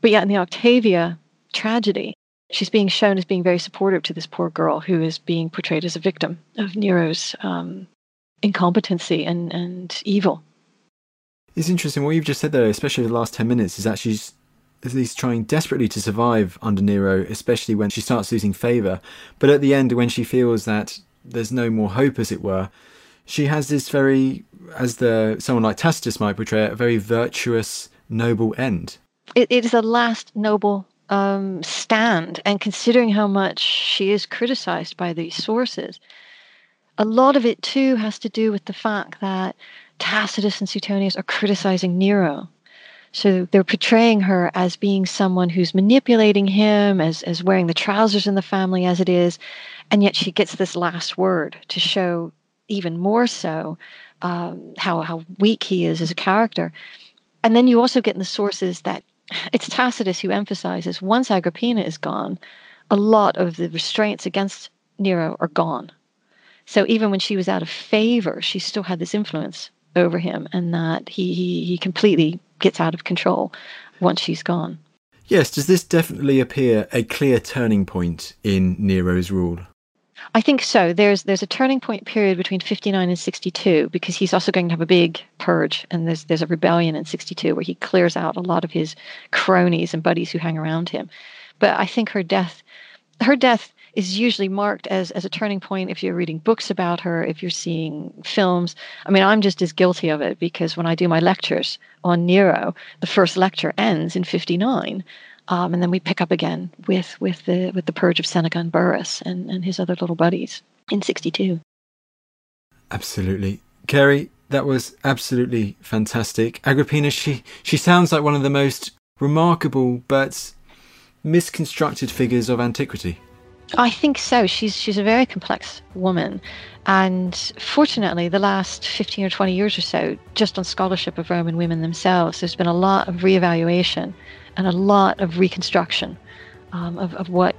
But yet in the Octavia tragedy, she's being shown as being very supportive to this poor girl who is being portrayed as a victim of Nero's um, incompetency and, and evil. It's interesting what you've just said there, especially the last 10 minutes, is that she's at least trying desperately to survive under Nero, especially when she starts losing favour. But at the end, when she feels that there's no more hope, as it were, she has this very, as the someone like Tacitus might portray it, a very virtuous, noble end. it, it is a last noble um, stand, and considering how much she is criticized by these sources, a lot of it too has to do with the fact that Tacitus and Suetonius are criticizing Nero. So they're portraying her as being someone who's manipulating him, as, as wearing the trousers in the family as it is, and yet she gets this last word to show even more so um, how, how weak he is as a character. And then you also get in the sources that it's Tacitus who emphasizes once Agrippina is gone, a lot of the restraints against Nero are gone. So even when she was out of favor, she still had this influence over him, and that he, he, he completely gets out of control once she's gone. Yes, does this definitely appear a clear turning point in Nero's rule? I think so. There's there's a turning point period between 59 and 62 because he's also going to have a big purge, and there's there's a rebellion in 62 where he clears out a lot of his cronies and buddies who hang around him. But I think her death, her death is usually marked as as a turning point if you're reading books about her, if you're seeing films. I mean, I'm just as guilty of it because when I do my lectures on Nero, the first lecture ends in 59. Um, and then we pick up again with with the with the purge of Seneca and Burrus and, and his other little buddies in '62. Absolutely, Carey. That was absolutely fantastic. Agrippina, she she sounds like one of the most remarkable but misconstructed figures of antiquity. I think so. She's she's a very complex woman, and fortunately, the last fifteen or twenty years or so, just on scholarship of Roman women themselves, there's been a lot of reevaluation and a lot of reconstruction um, of, of what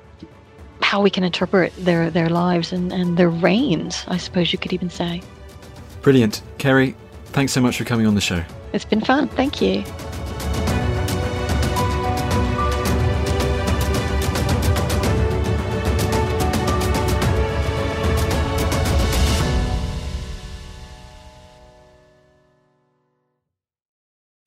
how we can interpret their their lives and, and their reigns, I suppose you could even say. Brilliant. Carey, thanks so much for coming on the show. It's been fun. Thank you.